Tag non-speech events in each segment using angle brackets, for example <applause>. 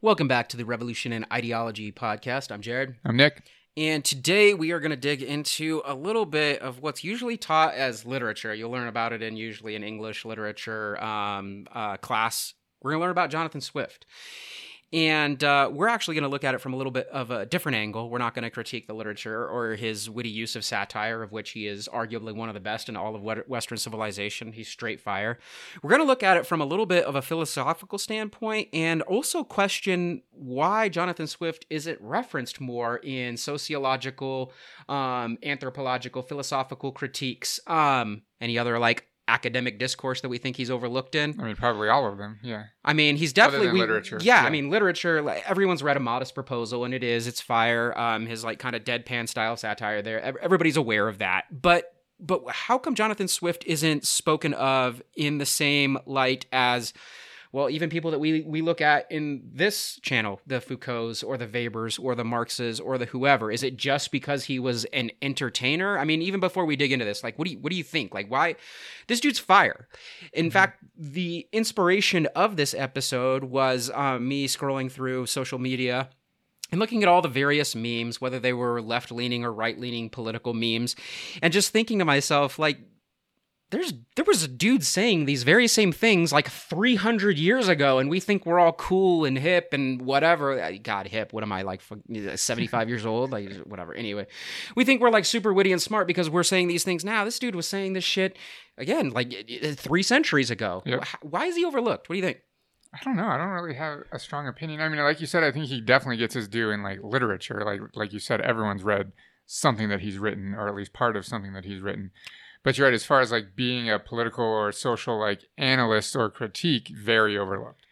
Welcome back to the Revolution in Ideology podcast. I'm Jared. I'm Nick. And today we are going to dig into a little bit of what's usually taught as literature. You'll learn about it in usually an English literature um, uh, class. We're going to learn about Jonathan Swift. And uh, we're actually going to look at it from a little bit of a different angle. We're not going to critique the literature or his witty use of satire, of which he is arguably one of the best in all of Western civilization. He's straight fire. We're going to look at it from a little bit of a philosophical standpoint and also question why Jonathan Swift isn't referenced more in sociological, um, anthropological, philosophical critiques. Um, any other like academic discourse that we think he's overlooked in. I mean, probably all of them. Yeah. I mean, he's definitely we, literature. Yeah, yeah, I mean, literature. Like, everyone's read a modest proposal, and it is it's fire. Um, his like kind of deadpan style satire there. Everybody's aware of that, but. But how come Jonathan Swift isn't spoken of in the same light as well, even people that we we look at in this channel, the Foucaults or the Webers or the Marxes or the whoever, is it just because he was an entertainer? I mean, even before we dig into this, like, what do you what do you think? Like, why this dude's fire? In mm-hmm. fact, the inspiration of this episode was uh, me scrolling through social media and looking at all the various memes, whether they were left leaning or right leaning political memes, and just thinking to myself, like, there's there was a dude saying these very same things like 300 years ago and we think we're all cool and hip and whatever uh, god hip what am i like uh, 75 years old like <laughs> whatever anyway we think we're like super witty and smart because we're saying these things now this dude was saying this shit again like uh, uh, 3 centuries ago yep. why is he overlooked what do you think I don't know. I don't really have a strong opinion. I mean, like you said, I think he definitely gets his due in like literature. Like like you said, everyone's read something that he's written, or at least part of something that he's written. But you're right, as far as like being a political or social like analyst or critique, very overlooked.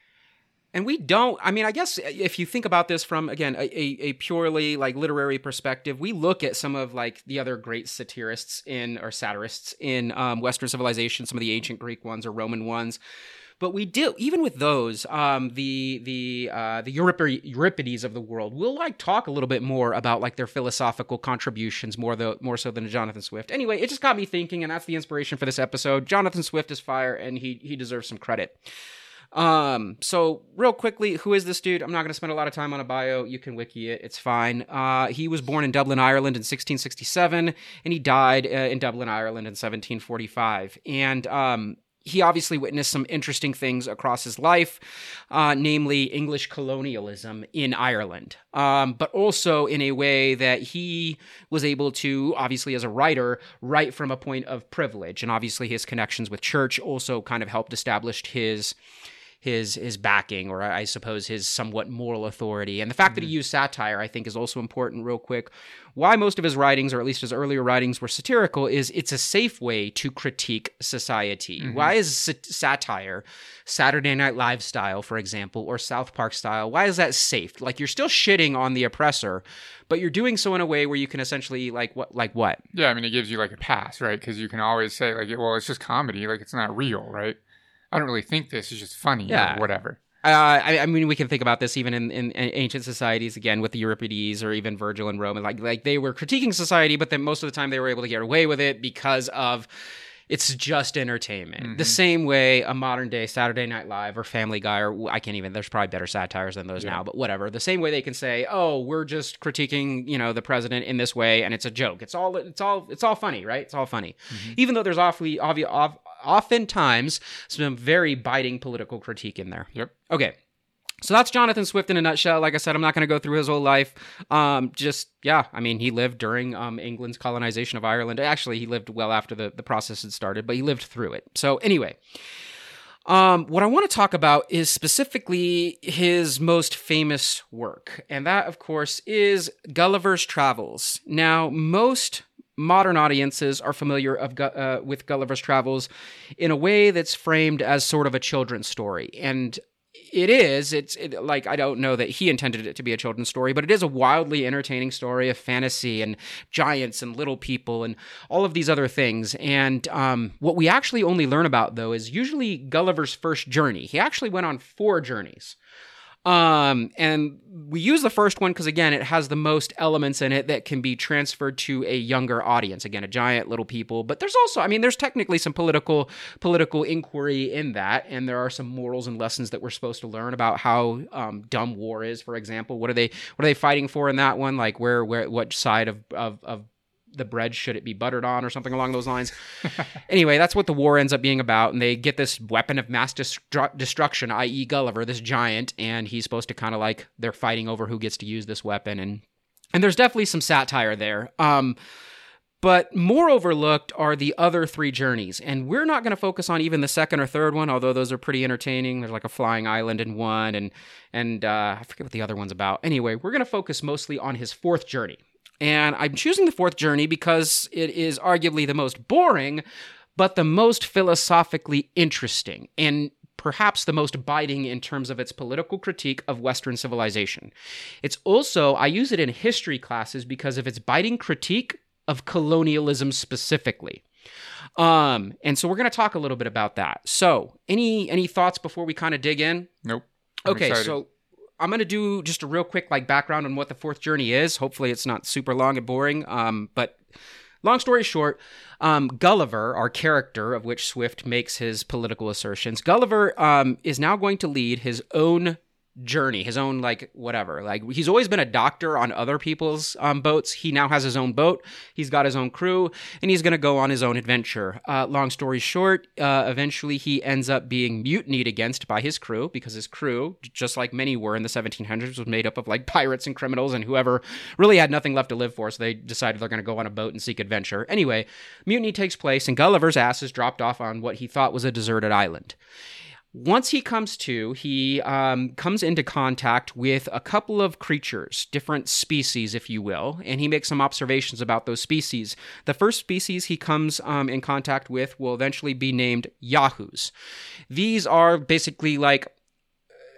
And we don't, I mean, I guess if you think about this from, again, a, a, purely like literary perspective, we look at some of like the other great satirists in, or satirists in um, Western civilization, some of the ancient Greek ones or Roman ones but we do even with those, um, the the uh, the Euripides of the world, we'll like talk a little bit more about like their philosophical contributions more the more so than Jonathan Swift. Anyway, it just got me thinking, and that's the inspiration for this episode. Jonathan Swift is fire, and he he deserves some credit. Um, so real quickly, who is this dude? I'm not going to spend a lot of time on a bio. You can wiki it. It's fine. Uh, he was born in Dublin, Ireland in 1667, and he died uh, in Dublin, Ireland in 1745. And, um, he obviously witnessed some interesting things across his life, uh, namely English colonialism in Ireland, um, but also in a way that he was able to, obviously, as a writer, write from a point of privilege. And obviously, his connections with church also kind of helped establish his his his backing or I suppose his somewhat moral authority. And the fact mm-hmm. that he mm-hmm. used satire I think is also important real quick. Why most of his writings or at least his earlier writings were satirical is it's a safe way to critique society. Mm-hmm. Why is satire Saturday Night Live style for example or South Park style? Why is that safe? Like you're still shitting on the oppressor, but you're doing so in a way where you can essentially like what like what? Yeah, I mean it gives you like a pass, right? Cuz you can always say like well it's just comedy, like it's not real, right? I don't really think this is just funny yeah. or whatever. Uh, I, I, mean, we can think about this even in, in, in, ancient societies again with the Euripides or even Virgil and Rome. Like, like they were critiquing society, but then most of the time they were able to get away with it because of it's just entertainment. Mm-hmm. The same way a modern day Saturday Night Live or Family Guy or I can't even. There's probably better satires than those yeah. now, but whatever. The same way they can say, "Oh, we're just critiquing, you know, the president in this way, and it's a joke. It's all, it's all, it's all funny, right? It's all funny." Mm-hmm. Even though there's awfully, obvious, oftentimes some very biting political critique in there. Yep. Okay. So that's Jonathan Swift in a nutshell. Like I said, I'm not going to go through his whole life. Um, just yeah, I mean, he lived during um, England's colonization of Ireland. Actually, he lived well after the the process had started, but he lived through it. So anyway, um, what I want to talk about is specifically his most famous work, and that, of course, is Gulliver's Travels. Now, most modern audiences are familiar of, uh, with Gulliver's Travels in a way that's framed as sort of a children's story. And it is. It's it, like I don't know that he intended it to be a children's story, but it is a wildly entertaining story of fantasy and giants and little people and all of these other things. And um, what we actually only learn about though is usually Gulliver's first journey. He actually went on four journeys. Um, and we use the first one because again, it has the most elements in it that can be transferred to a younger audience. Again, a giant little people, but there's also, I mean, there's technically some political political inquiry in that, and there are some morals and lessons that we're supposed to learn about how um, dumb war is. For example, what are they what are they fighting for in that one? Like where where what side of of, of the bread should it be buttered on or something along those lines. <laughs> anyway, that's what the war ends up being about, and they get this weapon of mass destru- destruction, i.e., Gulliver, this giant, and he's supposed to kind of like they're fighting over who gets to use this weapon, and and there's definitely some satire there. Um, but more overlooked are the other three journeys, and we're not going to focus on even the second or third one, although those are pretty entertaining. There's like a flying island in one, and and uh, I forget what the other one's about. Anyway, we're going to focus mostly on his fourth journey, and I'm choosing the fourth journey because it is arguably the most boring, but the most philosophically interesting, and perhaps the most biting in terms of its political critique of Western civilization. It's also, I use it in history classes because of its biting critique of colonialism specifically. Um, and so we're going to talk a little bit about that. So, any any thoughts before we kind of dig in? Nope. I'm okay, excited. so I'm gonna do just a real quick like background on what the fourth journey is. Hopefully, it's not super long and boring. Um, but long story short, um, Gulliver, our character of which Swift makes his political assertions, Gulliver um, is now going to lead his own journey, his own like whatever. Like he's always been a doctor on other people's um, boats. He now has his own boat. He's got his own crew, and he's to go on his own adventure. Uh, long story short, uh, eventually he ends up being mutinied against by his crew because his crew, just like many were in the 1700s, was made up of like <laughs> pirates and criminals and whoever really had nothing left to live for. So they decided they're to go on a boat and seek adventure. Anyway, mutiny takes place, and Gulliver's ass is dropped off on what he thought was a deserted island. Once he comes to, he um, comes into contact with a couple of creatures, different species, if you will, and he makes some observations about those species. The first species he comes um, in contact with will eventually be named Yahoos. These are basically like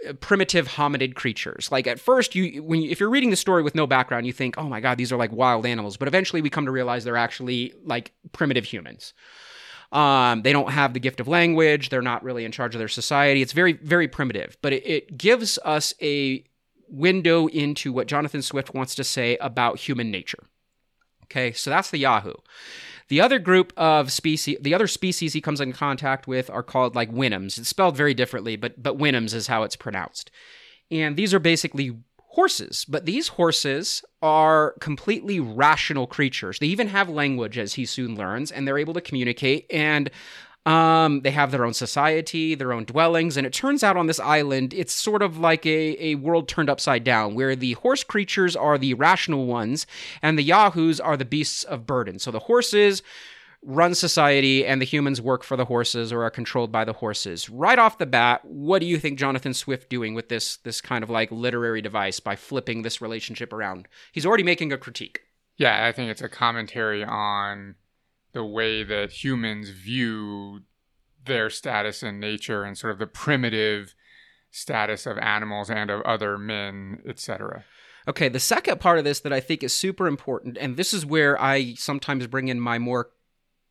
uh, primitive hominid creatures. Like at first, you when you, if you're reading the story with no background, you think, "Oh my god, these are like wild animals," but eventually we come to realize they're actually like primitive humans. Um, they don't have the gift of language. They're not really in charge of their society. It's very, very primitive, but it, it gives us a window into what Jonathan Swift wants to say about human nature. Okay, so that's the Yahoo. The other group of species, the other species he comes in contact with are called like Winims. It's spelled very differently, but but Winims is how it's pronounced. And these are basically horses. But these horses are completely rational creatures. They even have language, as he soon learns, and they're able to communicate. And um, they have their own society, their own dwellings, and it turns out on this island, it's sort of like a, a world turned upside down, where the horse creatures are the rational ones, and the Yahoos are the beasts of burden. So the horses run society and the humans work for the horses or are controlled by the horses. Right off the bat, what do you think Jonathan Swift doing with this this kind of like literary device by flipping this relationship around? He's already making a critique. Yeah, I think it's a commentary on the way that humans view their status in nature and sort of the primitive status of animals and of other men, etc. Okay, the second part of this that I think is super important, and this is where I sometimes bring in my more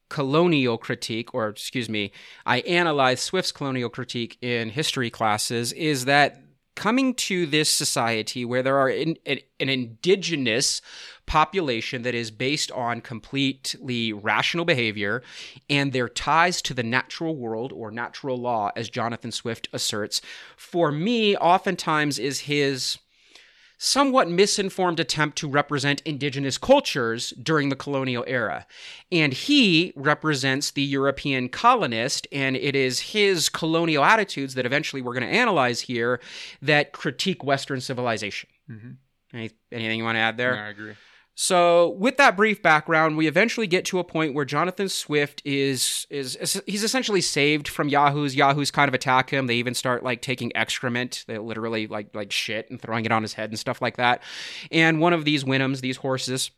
colonial critique, or excuse me, I analyze Swift's colonial critique in history classes, is that coming to this society where there are in, an, an indigenous population that is based on completely rational behavior and their ties to the natural world or natural law, as Jonathan Swift asserts, for me, oftentimes is his somewhat misinformed attempt to represent indigenous cultures during the colonial era. And he represents the European colonist, and it is his colonial attitudes that eventually we're going to analyze here that critique Western civilization. Mm-hmm. Any, anything you want to add there? No, I agree. So, with that brief background, we eventually get to a point where Jonathan Swift is, is he's essentially saved from Yahoos. Yahoos kind of attack him. They even start like taking excrement, they literally like like shit and throwing it on his head and stuff like that. And one of these Winims, these horses,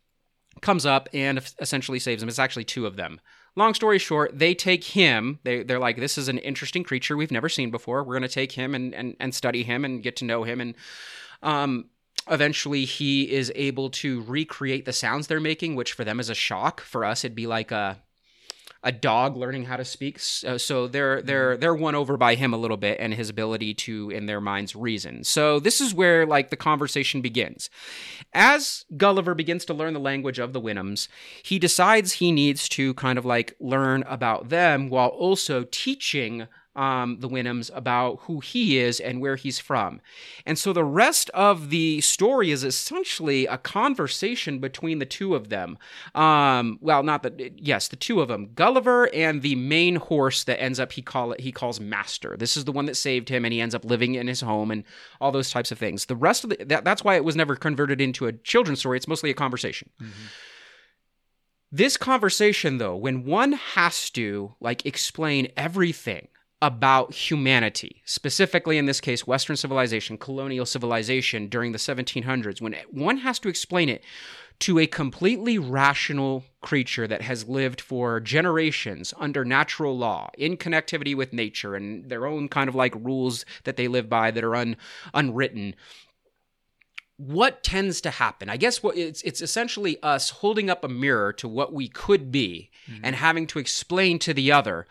comes up and essentially saves him. It's actually two of them. Long story short, they take him. They, they're like, this is an interesting creature we've never seen before. We're going to take him and, and, and study him and get to know him. And um, eventually he is able to recreate the sounds they're making, which for them is a shock. For us, it'd be like a a dog learning how to speak. So, uh, so they're mm-hmm. they're they're won over by him a little bit and his ability to, in their minds, reason. So this is where like the conversation begins. As Gulliver begins to learn the language of the Winhams, he decides he needs to kind of like learn about them while also teaching um, the Winhams about who he is and where he's from. And so the rest of the story is essentially a conversation between the two of them. Um, well, not the yes, the two of them, Gulliver and the main horse that ends up he call it he calls Master. This is the one that saved him, and he ends up living in his home and all those types of things. The rest of the that, that's why it was never converted into a children's story. It's mostly a conversation. Mm-hmm. This conversation, though, when one has to like explain everything about humanity, specifically in this case, Western civilization, colonial civilization during the 1700s, when one has to explain it to a completely rational creature that has lived for generations under natural law in connectivity with nature and their own kind of like rules that they live by that are un, unwritten what tends to happen i guess what it's it's essentially us holding up a mirror to what we could be mm-hmm. and having to explain to the other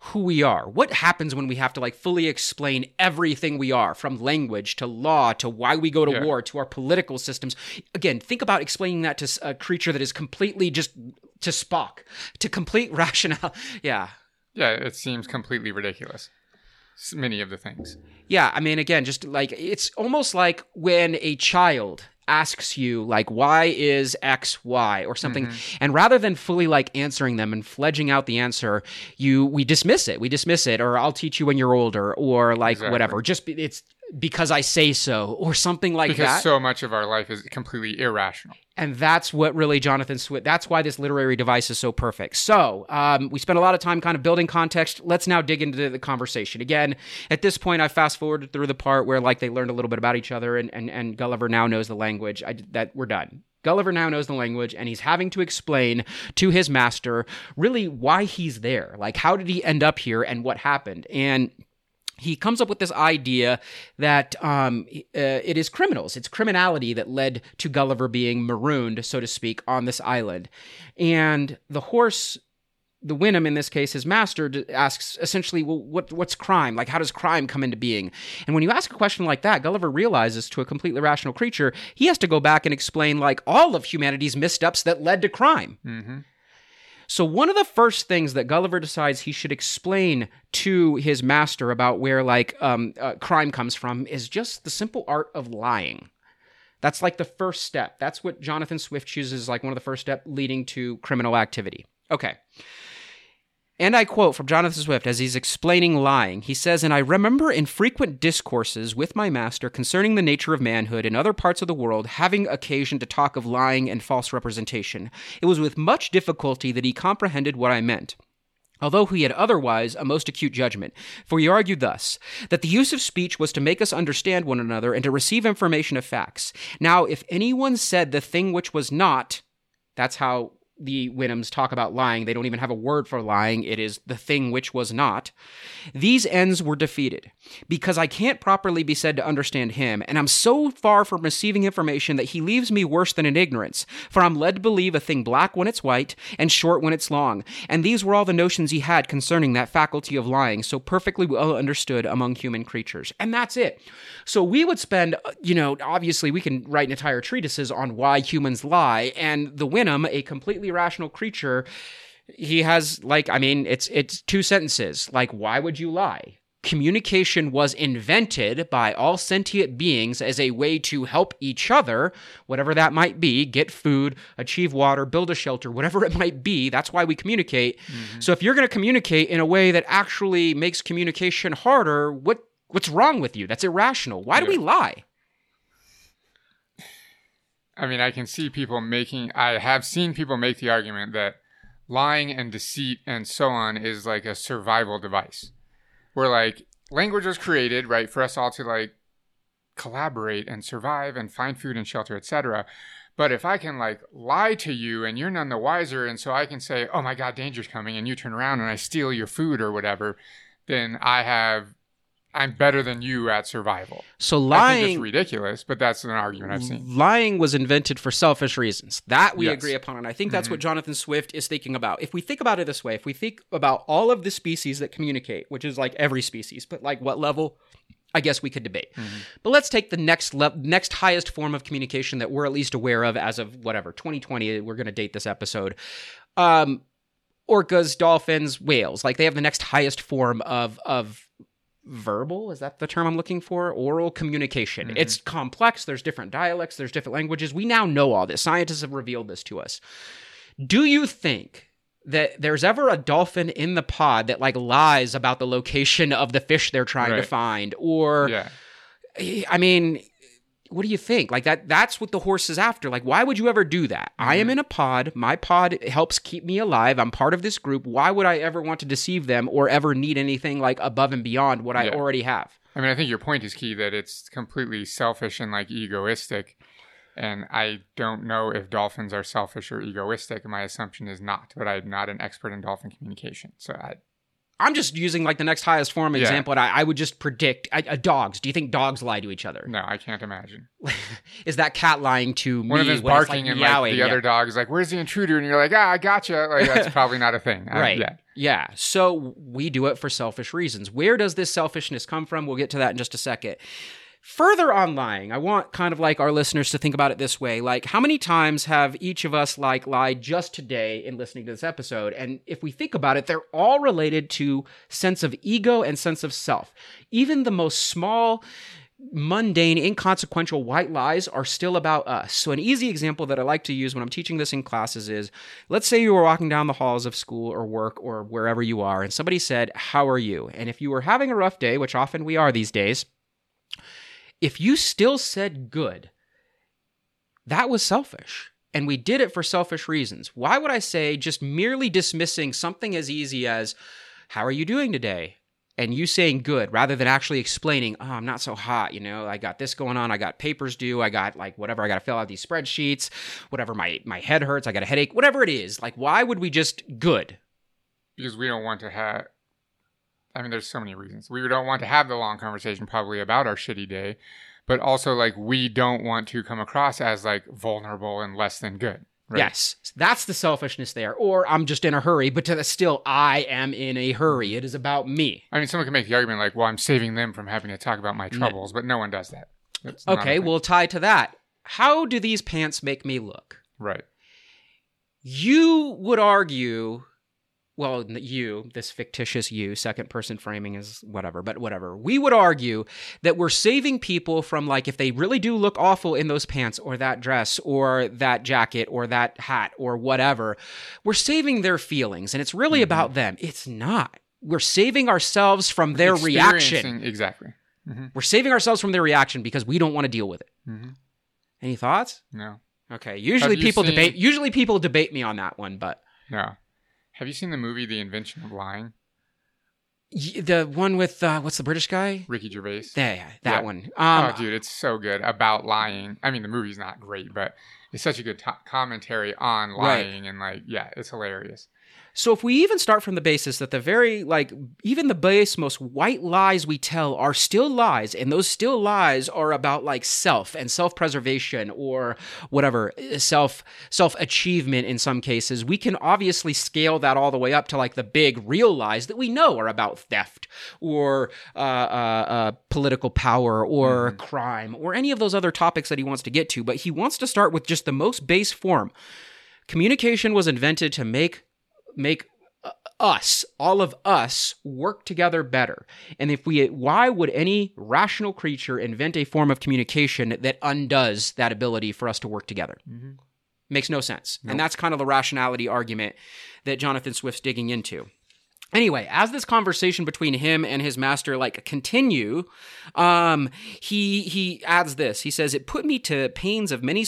who we are. What happens when we have to like fully explain everything we are from language to law to why we go to yeah. war to our political systems? Again, think about explaining that to a creature that is completely just to Spock, to complete <laughs> rationale. Yeah. Yeah, it seems completely ridiculous. Many of the things. Yeah, I mean, again, just like it's almost like when a child asks you like why is x y or something mm-hmm. and rather than fully like answering them and fledging out the answer you we dismiss it we dismiss it or i'll teach you when you're older or like exactly. whatever just it's because I say so, or something like because that. Because so much of our life is completely irrational. And that's what really Jonathan Swift, that's why this literary device is so perfect. So, um, we spent a lot of time kind of building context. Let's now dig into the conversation. Again, at this point, I fast forwarded through the part where like they learned a little bit about each other and, and, and Gulliver now knows the language. I, that we're done. Gulliver now knows the language and he's having to explain to his master really why he's there. Like, how did he end up here and what happened? And he comes up with this idea that um, uh, it is criminals, it's criminality that led to Gulliver being marooned, so to speak, on this island. And the horse, the Winham in this case, his master, asks essentially, well, what, what's crime? Like, how does crime come into being? And when you ask a question like that, Gulliver realizes to a completely rational creature, he has to go back and explain, like, all of humanity's missteps that led to crime. Mm-hmm. So, one of the first things that Gulliver decides he should explain to his master about where, like, um, uh, crime comes from is just the simple art of lying. That's like the first step. That's what Jonathan Swift chooses, like one of the first steps leading to criminal activity. Okay. And I quote from Jonathan Swift as he's explaining lying. He says, And I remember in frequent discourses with my master concerning the nature of manhood in other parts of the world having occasion to talk of lying and false representation. It was with much difficulty that he comprehended what I meant although he had otherwise a most acute judgment. For he argued thus that the use of speech was to make us understand one another and to receive information of facts. Now, if anyone said the thing which was not, that's how the Winhams talk about lying. They don't even have a word for lying. It is the thing which was not. These ends were defeated because I can't properly be said to understand him, and I'm so far from receiving information that he leaves me worse than in ignorance. For I'm led to believe a thing black when it's white and short when it's long. And these were all the notions he had concerning that faculty of lying, so perfectly well understood among human creatures. And that's it. So we would spend, uh, you know, obviously we can write entire treatises on why humans lie, and the Winham, a completely completely rational creature, he has like I mean it's it's two sentences. Like why would you lie? Communication was invented by all sentient beings as a way to help each other, whatever that might be, get food, achieve water, build a shelter, whatever it might be. That's why we communicate. Mm-hmm. So if you're going to communicate in a way that actually makes communication harder, what what's wrong with you? That's irrational. Why do we lie? I mean, I can see people making, I have seen people make the argument that lying and deceit and so on is like a survival device. Where like language was created, right, for us all to like collaborate and survive and find food and shelter, etc. But if I can like lie to you and you're none the wiser, and so I can say, oh my God, danger's coming, and you turn around and I steal your food or whatever, then I have I'm better than you at survival. So I think lying it's ridiculous, but that's an argument I've seen. lying was invented for selfish reasons. That we Yes. agree upon. And I think that's what Jonathan Swift is thinking about. If we think about it this way, if we think about all of the species that communicate, which is like every species, but like what level, I guess we could debate. But let's take the next le- next highest form of communication that we're at least aware of as of whatever 2020. We're going to date this episode. Um, orcas, dolphins, whales. Like they have the next highest form of of verbal is that the term i'm looking for? Oral communication. Mm-hmm. It's complex there's different dialects there's different languages. We now know all this. Scientists have revealed this to us. Do you think that there's ever a dolphin in the pod that like lies about the location of the fish they're trying to find? Or Yeah. I mean, what do you think? Like that that's what the horse is after. Like why would you ever do that? I Mm-hmm. am in a pod. My pod helps keep me alive. I'm part of this group. Why would I ever want to deceive them or ever need anything like above and beyond what I already have? I mean, I think your point is key that it's completely selfish and like egoistic. And I don't know if dolphins are selfish or egoistic. My assumption is not, but I'm not an expert in dolphin communication. So I, I'm just using like the next highest form Yeah. example. And I, I would just predict uh, uh, dogs. Do you think dogs lie to each other? no, I can't imagine. <laughs> Is that cat lying to me? One of them's barking like, and like the Yeah. other dog is like, "Where's the intruder?" And you're like, "Ah, I gotcha." Like that's <laughs> probably not a thing. I- Right. yeah. Yeah. So we do it for selfish reasons. Where does this selfishness come from? We'll get to that in just a second. Further on lying, I want kind of like our listeners to think about it this way. Like, how many times have each of us like lied just today in listening to this episode? And if we think about it, they're all related to sense of ego and sense of self. Even the most small, mundane, inconsequential white lies are still about us. So, an easy example that I like to use when I'm teaching this in classes is let's say you were walking down the halls of school or work or wherever you are, and somebody said, How are you? And if you were having a rough day, which often we are these days, if you still said good, that was selfish. And we did it for selfish reasons. Why would I say just merely dismissing something as easy as, How are you doing today? and you saying good rather than actually explaining, oh, I'm not so hot, you know, I got this going on, I got papers due, I got like whatever, I got to fill out these spreadsheets, whatever, my my head hurts, I got a headache, whatever it is. Like, why would we just good? because we don't want to have i mean there's so many reasons we don't want to have the long conversation probably about our shitty day but also like we don't want to come across as like vulnerable and less than good right Yes, that's the selfishness there. Or I'm just in a hurry, but to the still, I am in a hurry. It is about me. i mean someone can make the argument like well i'm saving them from having to talk about my troubles but no one does that That's Okay, we'll tie to that, how do these pants make me look? right You would argue, well, you, this fictitious you, second person framing is whatever, but whatever. We would argue that we're saving people from, like, if they really do look awful in those pants or that dress or that jacket or that hat or whatever, we're saving their feelings and it's really about them. It's not. We're saving ourselves from their reaction. Exactly We're saving ourselves from their reaction because we don't want to deal with it. Mhm. Any thoughts? no Okay. Usually people seen- debate. Usually people debate me on that one, but no have you seen the movie the invention of lying Y- the one with uh, what's the British guy? ricky gervais Yeah, that Yeah. one. Um, oh, dude, it's so good about lying. I mean, the movie's not great, but it's such a good to commentary on Right. lying, and like, yeah, it's hilarious. So if we even start from the basis that the very like even the base most white lies we tell are still lies, and those still lies are about like self and self-preservation or whatever self self-achievement in some cases, we can obviously scale that all the way up to like the big real lies that we know are about theft or uh, uh, uh, political power or crime or any of those other topics that he wants to get to. But he wants to start with just the most base form. Communication was invented to make make uh, us all of us work together better. And if we why would any rational creature invent a form of communication that undoes that ability for us to work together? Makes no sense. And that's kind of the rationality argument that jonathan swift's digging into. Anyway, as this conversation between him and his master like continue, um, he he adds this. He says, "It put me to pains of many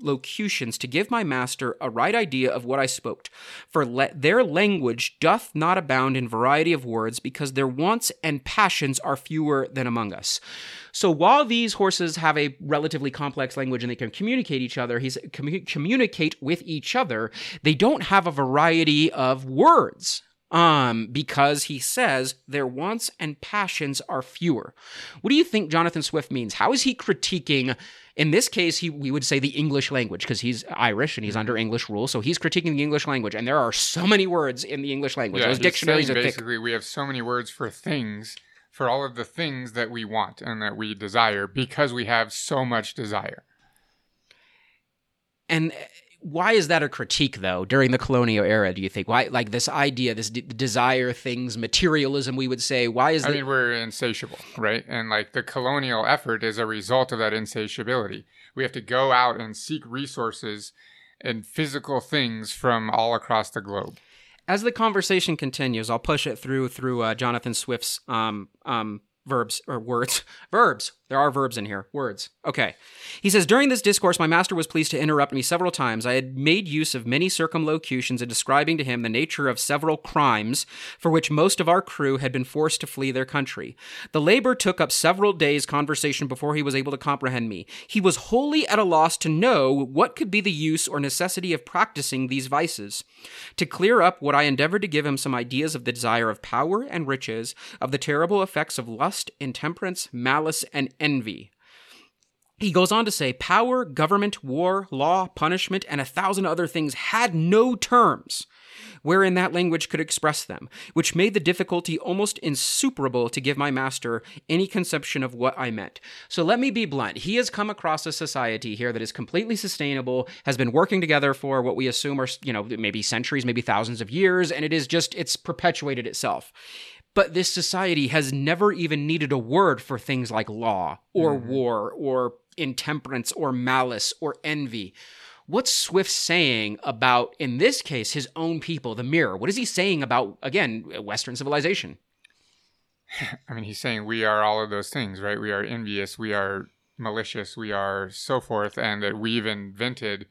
circumlocutions to give my master a right idea of what I spoke. For le- their language doth not abound in variety of words, because their wants and passions are fewer than among us." So while these horses have a relatively complex language and they can communicate each other, he's commu- communicate with each other. They don't have a variety of words um, because he says their wants and passions are fewer. What do you think Jonathan Swift means? How is he critiquing? In this case, he we would say the English language because he's Irish and he's under English rule, so he's critiquing the English language, and there are so many words in the English language. Yeah, Those dictionaries are thick. basically we have so many words for things, for all of the things that we want and that we desire because we have so much desire. And why is that a critique, though, during the colonial era? Do you think why, like this idea, this d- desire things, materialism? We would say, why is I that? mean, we're insatiable, right? And like the colonial effort is a result of that insatiability. We have to go out and seek resources and physical things from all across the globe. As the conversation continues, I'll push it through through uh, Jonathan Swift's um, um, verbs or words. <laughs> verbs. There are verbs in here. Words. Okay. He says During this discourse, my master was pleased to interrupt me several times. I had made use of many circumlocutions in describing to him the nature of several crimes for which most of our crew had been forced to flee their country. The labor took up several days' conversation before he was able to comprehend me. He was wholly at a loss to know what could be the use or necessity of practicing these vices. To clear up what I endeavored to give him some ideas of the desire of power and riches, of the terrible effects of lust, intemperance, malice, and envy. He goes on to say power, government, war, law, punishment, and a thousand other things had no terms wherein that language could express them, which made the difficulty almost insuperable to give my master any conception of what I meant. So let me be blunt. He has come across a society here that is completely sustainable, has been working together for what we assume are, you know, maybe centuries, maybe thousands of years, and it is just, it's perpetuated itself. But this society has never even needed a word for things like law or mm-hmm. war or intemperance or malice or envy. What's Swift saying about, in this case, his own people, the mirror? What is he saying about, again, Western civilization? <sighs> I mean, he's saying we are all of those things, right? We are envious, we are malicious, we are so forth, and that we've invented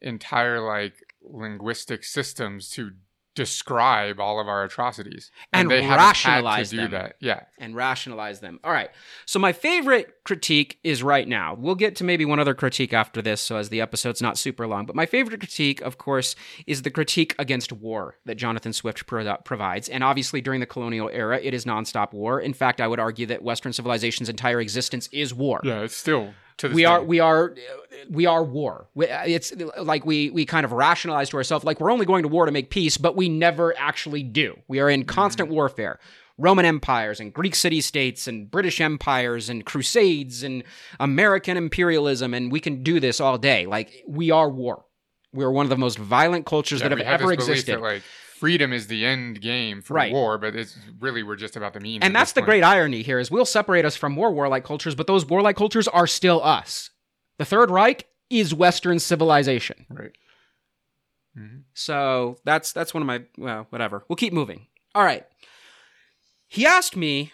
entire like linguistic systems to describe all of our atrocities, And they rationalize to do them. that. Yeah, and rationalize them. All right. So my favorite critique is right now. We'll get to maybe one other critique after this, so as the episode's not super long. But my favorite critique, of course, is the critique against war that Jonathan Swift pro- provides. And obviously, during the colonial era, it is nonstop war. In fact, I would argue that Western civilization's entire existence is war. yeah, it's still we day. are we are we are war. We- it's like we we kind of rationalize to ourselves like we're only going to war to make peace but we never actually do. We are in constant warfare. Roman empires and greek city states and british empires and crusades and american imperialism and we can do this all day. Like we are war. We're one of the most violent cultures Yeah, that we have, ever existed That, like freedom is the end game for Right. war, but it's really we're just about the means. and that's the point. great irony here is we'll separate us from more warlike cultures but those warlike cultures are still us the third reich is western civilization right. Mhm. So that's that's one of my well, whatever. We'll keep moving. All right. He asked me,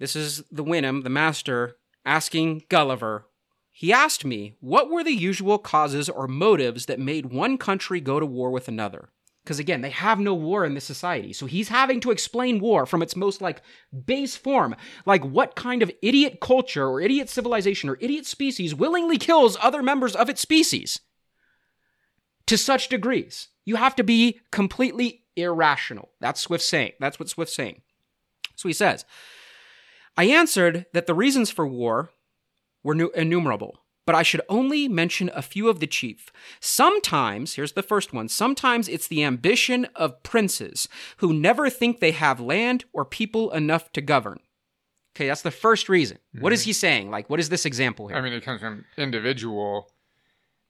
this is the Wynnum, the master, asking Gulliver. He asked me, what were the usual causes or motives that made one country go to war with another? Because again, they have no war in this society. So he's having to explain war from its most like base form. Like what kind of idiot culture or idiot civilization or idiot species willingly kills other members of its species? to such degrees. You have to be completely irrational. That's Swift saying. That's what Swift's saying. So he says, I answered that the reasons for war were innumerable, but I should only mention a few of the chief. Sometimes, here's the first one, sometimes it's the ambition of princes who never think they have land or people enough to govern. Okay, that's the first reason. What is he mm-hmm. saying? Like, what is this example here? I mean, it comes from individual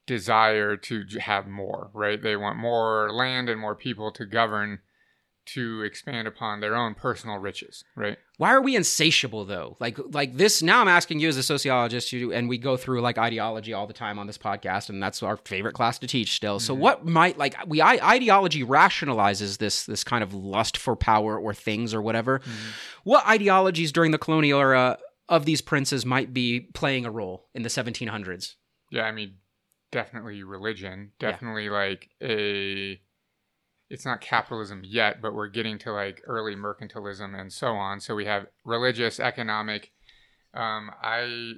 desire to have more, right? They want more land and more people to govern to expand upon their own personal riches, right? why are we insatiable though like like this now i'm asking you as a sociologist you and we go through like ideology all the time on this podcast and that's our favorite class to teach still so mm-hmm. what might like we I, ideology rationalizes this this kind of lust for power or things or whatever mm-hmm. what ideologies during the colonial era of these princes might be playing a role in the 1700s Yeah, I mean, definitely religion, Yeah. definitely like a. It's not capitalism yet, but we're getting to like early mercantilism and so on. So we have religious, economic. Um, I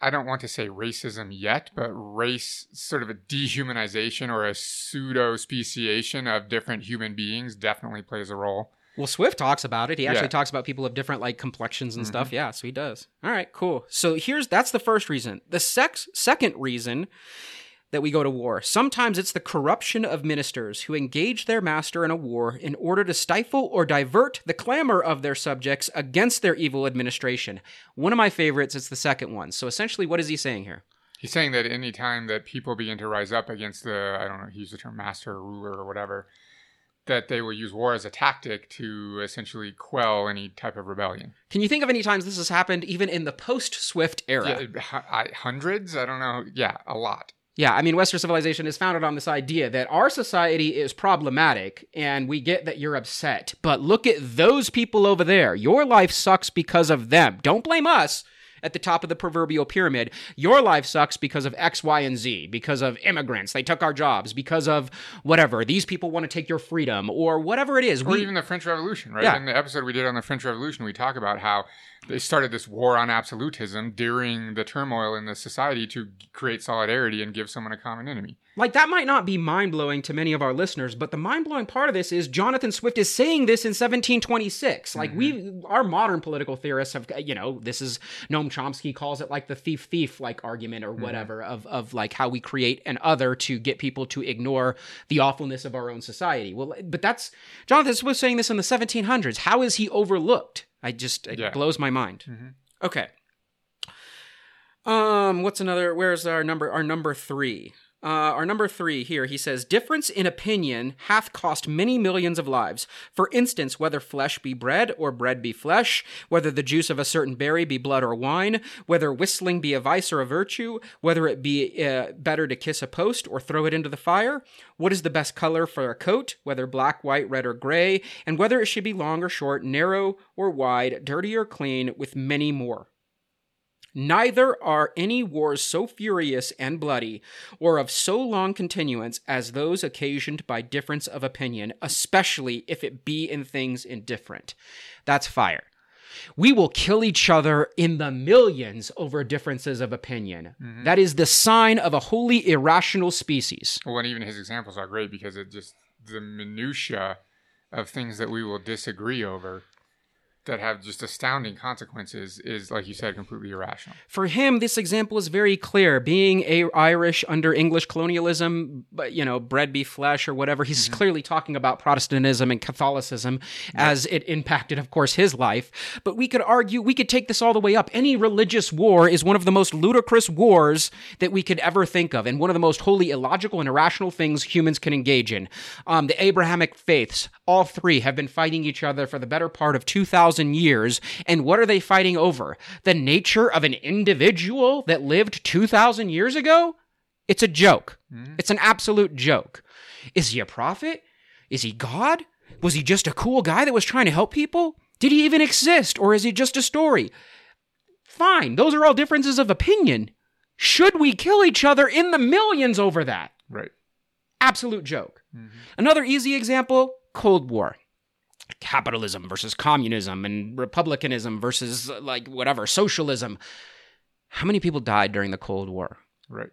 I don't want to say racism yet, but race sort of a dehumanization or a pseudo speciation of different human beings definitely plays a role. Well, Swift talks about it. He actually Yeah. talks about people of different like complexions and Mhm. stuff. Yeah, so he does. All right, cool. So here's that's the first reason. The sex second reason that we go to war. Sometimes it's the corruption of ministers who engage their master in a war in order to stifle or divert the clamor of their subjects against their evil administration. One of my favorites is the second one. So essentially, what is he saying here? He's saying that any time that people begin to rise up against the, I don't know, he used the term master or ruler or whatever, that they will use war as a tactic to essentially quell any type of rebellion. Can you think of any times this has happened, even in the post-Swift era? Yeah, I- hundreds? I don't know. Yeah, a lot. Yeah, I mean, Western civilization is founded on this idea that our society is problematic and we get that you're upset. But look at those people over there. Your life sucks because of them. Don't blame us at the top of the proverbial pyramid. Your life sucks because of X, Y, and Z, because of immigrants. They took our jobs, because of whatever. These people want to take your freedom, or whatever it is. Or We- even the French Revolution, right? Yeah. In the episode we did on the French Revolution, we talk about how they started this war on absolutism during the turmoil in the society to create solidarity and give someone a common enemy. Like that might not be mind blowing to many of our listeners, but the mind blowing part of this is Jonathan Swift is saying this in 1726. Like we, mm-hmm. our modern political theorists have, you know, this is Noam Chomsky calls it like the thief thief like argument or mm-hmm. whatever of of like how we create an other to get people to ignore the awfulness of our own society. Well, but that's Jonathan Swift saying this in the 1700s. How is he overlooked? I just it Yeah. blows my mind. Mhm. Okay. Um, what's another? Where's our number? Our number three. Uh, our number three here, he says, difference in opinion hath cost many millions of lives. For instance, whether flesh be bread or bread be flesh, whether the juice of a certain berry be blood or wine, whether whistling be a vice or a virtue, whether it be uh, better to kiss a post or throw it into the fire, what is the best color for a coat, whether black, white, red, or gray, and whether it should be long or short, narrow or wide, dirty or clean, with many more. Neither are any wars so furious and bloody, or of so long continuance, as those occasioned by difference of opinion, especially if it be in things indifferent. That's fire. We will kill each other in the millions over differences of opinion. Mm-hmm. That is the sign of a wholly irrational species. Well, and even his examples are great because it just the minutia of things that we will disagree over that have just astounding consequences is, like you said, completely irrational. For him, this example is very clear. Being a Irish under English colonialism, but you know, bread be flesh or whatever, he's clearly talking about Protestantism and Catholicism as it impacted, of course, his life. But we could argue, we could take this all the way up. Any religious war is one of the most ludicrous wars that we could ever think of, and one of the most wholly illogical and irrational things humans can engage in. Um, the Abrahamic faiths, all three, have been fighting each other for the better part of 2,000 years. And what are they fighting over? The nature of an individual that lived 2,000 years ago? It's a joke. Hmm. It's an absolute joke. Is he a prophet? Is he God? Was he just a cool guy that was trying to help people? Did he even exist, or is he just a story? Fine, those are all differences of opinion. Should we kill each other in the millions over that? Right. Absolute joke. Mm-hmm. Another easy example Cold War. Capitalism versus communism and republicanism versus uh, like whatever, socialism. How many people died during the Cold War? Right.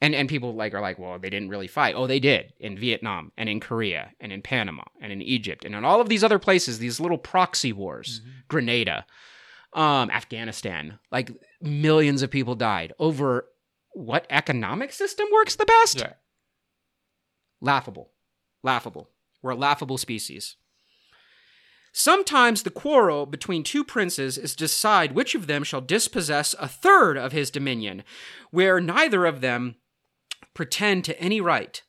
And and people like are like, well, they didn't really fight. Oh, they did in Vietnam and in Korea and in Panama and in Egypt and in all of these other places, these little proxy wars, Grenada, um, Afghanistan. Like millions of people died over what economic system works the best? Yeah. Laughable. Laughable. We're a laughable species. Sometimes the quarrel between two princes is to decide which of them shall dispossess a third of his dominion, where neither of them pretend to any right.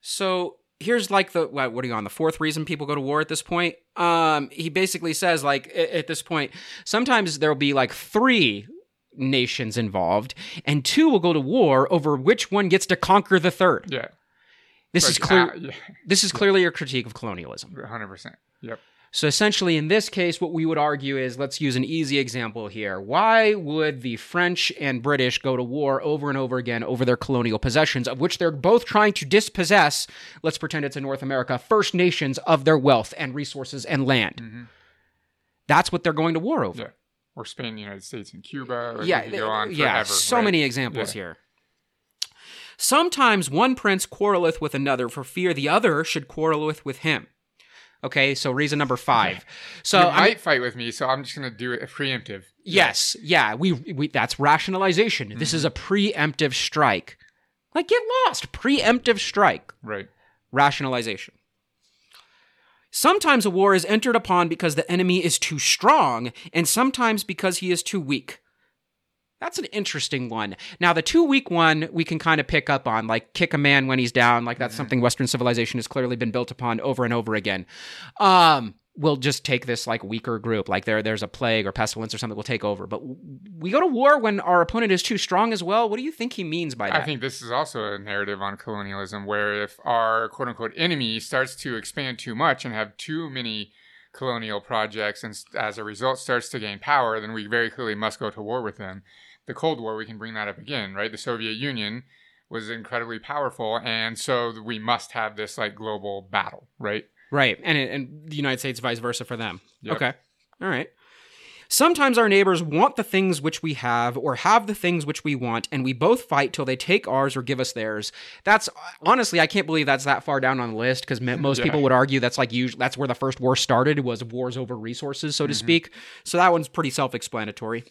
So here's like the what, what are you on the fourth reason people go to war at this point? Um, he basically says like at this point, sometimes there'll be like three nations involved, and two will go to war over which one gets to conquer the third. Yeah. This But, is clear. uh, yeah. This is clearly a critique of colonialism. 100%. Yep. So essentially, in this case, what we would argue is let's use an easy example here. Why would the French and British go to war over and over again over their colonial possessions, of which they're both trying to dispossess, let's pretend it's in North America, First Nations of their wealth and resources and land? Mhm. That's what they're going to war over. Yeah. or Spain, the United States, and Cuba. Yeah, we could go on yeah, forever, so right? many examples Yeah. here. Sometimes one prince quarreleth with another for fear the other should quarreleth with him. Okay, so reason number five. So you I might mean, fight with me, so I'm just going to do it preemptive. yes, yeah, we, we that's rationalization. This is mm-hmm. a preemptive strike. Like get lost, preemptive strike. Right. rationalization. Sometimes a war is entered upon because the enemy is too strong, and sometimes because he is too weak. That's an interesting one. Now, the too weak one we can kind of pick up on, like kick a man when he's down. Like that's something Western civilization has clearly been built upon over and over again. Um, we'll just take this like weaker group, like there there's a plague or pestilence or something, we'll take over. But we go to war when our opponent is too strong as well. What do you think he means by that? I think this is also a narrative on colonialism where if our quote unquote enemy starts to expand too much and have too many colonial projects and as a result starts to gain power, then we very clearly must go to war with them. The Cold War, we can bring that up again, right? The Soviet Union was incredibly powerful, and so we must have this like global battle, right? Right. And and the United States vice versa for them. Yep. Okay. All right. Sometimes our neighbors want the things which we have or have the things which we want and we both fight till they take ours or give us theirs. That's honestly I can't believe that's that far down on the list cuz most Yeah. people would argue that's like usually that's where the first war started was wars over resources so to mm-hmm. speak. So that one's pretty self-explanatory.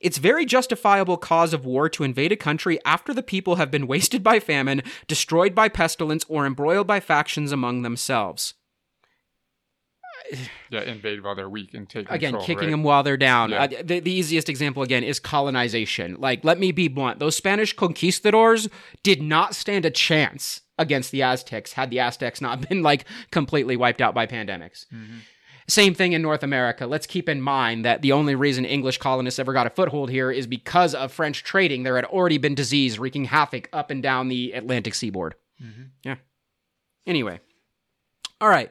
It's very justifiable cause of war to invade a country after the people have been wasted by famine, destroyed by pestilence, or embroiled by factions among themselves. <sighs> Yeah, invade while they're weak and take control. again control, kicking right? them while they're down Yeah. uh, the, the easiest example again is colonization like let me be blunt those spanish conquistadors did not stand a chance against the aztecs had the aztecs not <laughs> been like completely wiped out by pandemics Mm-hmm. Same thing in north america. Let's keep in mind that the only reason english colonists ever got a foothold here is because of french trading. There had already been disease wreaking havoc up and down the atlantic seaboard. Mhm. yeah. Anyway. All right.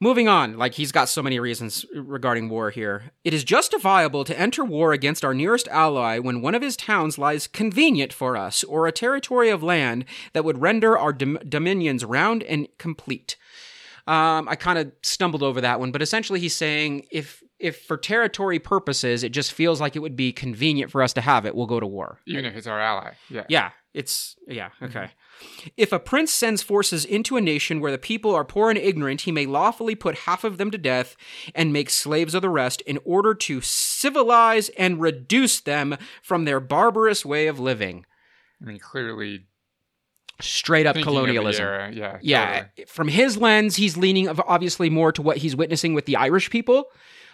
Moving on, like he's got so many reasons regarding war here. It is justifiable to enter war against our nearest ally when one of his towns lies convenient for us, or a territory of land that would render our dom- dominions round and complete. Um, I kind of stumbled over that one, but essentially he's saying if if for territory purposes it just feels like it would be convenient for us to have it, we'll go to war. Even if it's our ally. Yeah. Yeah, it's yeah, okay. If a prince sends forces into a nation where the people are poor and ignorant, he may lawfully put half of them to death and make slaves of the rest in order to civilize and reduce them from their barbarous way of living. I mean, clearly Straight up thinking colonialism. era, Yeah. Yeah, totally. from his lens, he's leaning of- obviously more to what he's witnessing with the Irish people,